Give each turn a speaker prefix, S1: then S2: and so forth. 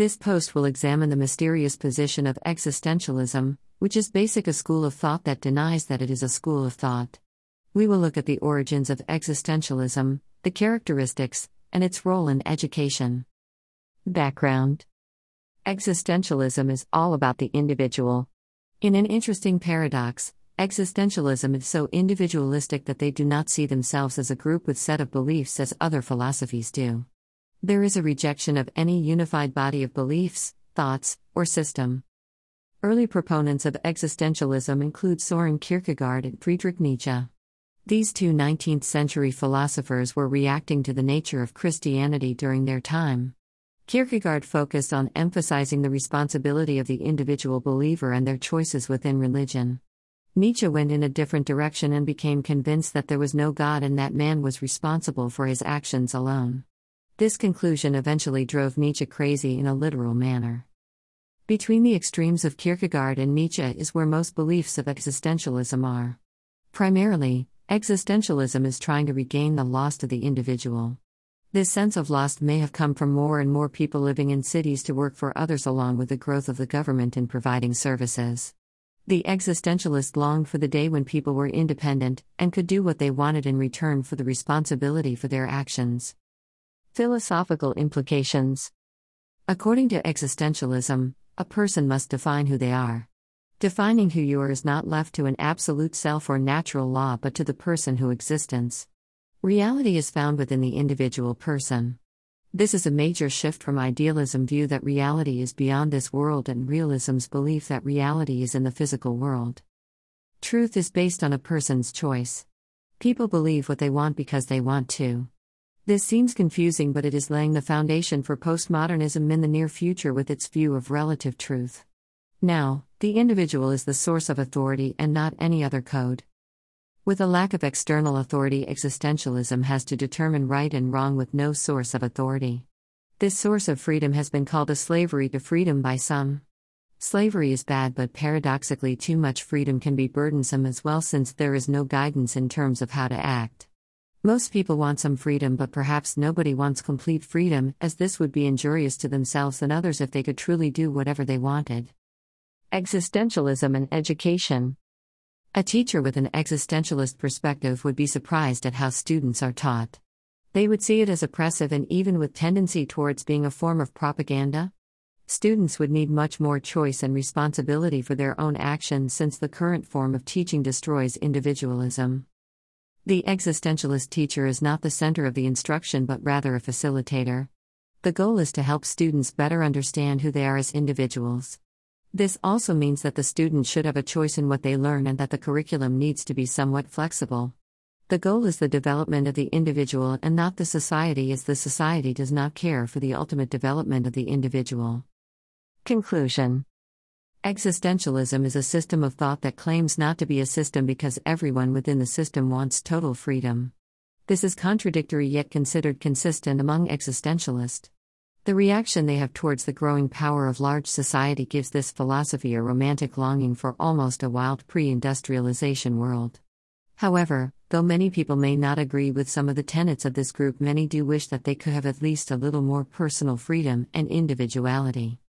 S1: This post will examine the mysterious position of existentialism, which is basic a school of thought that denies that it is a school of thought. We will look at the origins of existentialism, the characteristics, and its role in education. Background Existentialism is all about the individual. In an interesting paradox, existentialism is so individualistic that they do not see themselves as a group with set of beliefs as other philosophies do. There is a rejection of any unified body of beliefs, thoughts, or system. Early proponents of existentialism include Soren Kierkegaard and Friedrich Nietzsche. These two 19th century philosophers were reacting to the nature of Christianity during their time. Kierkegaard focused on emphasizing the responsibility of the individual believer and their choices within religion. Nietzsche went in a different direction and became convinced that there was no God and that man was responsible for his actions alone. This conclusion eventually drove Nietzsche crazy in a literal manner. Between the extremes of Kierkegaard and Nietzsche is where most beliefs of existentialism are. Primarily, existentialism is trying to regain the lost of the individual. This sense of lost may have come from more and more people living in cities to work for others, along with the growth of the government in providing services. The existentialists longed for the day when people were independent and could do what they wanted in return for the responsibility for their actions. Philosophical implications According to existentialism, a person must define who they are. Defining who you are is not left to an absolute self or natural law but to the person who existence. Reality is found within the individual person. This is a major shift from idealism view that reality is beyond this world and realism's belief that reality is in the physical world. Truth is based on a person's choice. People believe what they want because they want to. This seems confusing, but it is laying the foundation for postmodernism in the near future with its view of relative truth. Now, the individual is the source of authority and not any other code. With a lack of external authority, existentialism has to determine right and wrong with no source of authority. This source of freedom has been called a slavery to freedom by some. Slavery is bad, but paradoxically, too much freedom can be burdensome as well since there is no guidance in terms of how to act. Most people want some freedom, but perhaps nobody wants complete freedom, as this would be injurious to themselves and others if they could truly do whatever they wanted. Existentialism and education. A teacher with an existentialist perspective would be surprised at how students are taught. They would see it as oppressive and even with tendency towards being a form of propaganda. Students would need much more choice and responsibility for their own actions since the current form of teaching destroys individualism. The existentialist teacher is not the center of the instruction but rather a facilitator. The goal is to help students better understand who they are as individuals. This also means that the student should have a choice in what they learn and that the curriculum needs to be somewhat flexible. The goal is the development of the individual and not the society, as the society does not care for the ultimate development of the individual. Conclusion Existentialism is a system of thought that claims not to be a system because everyone within the system wants total freedom. This is contradictory yet considered consistent among existentialists. The reaction they have towards the growing power of large society gives this philosophy a romantic longing for almost a wild pre industrialization world. However, though many people may not agree with some of the tenets of this group, many do wish that they could have at least a little more personal freedom and individuality.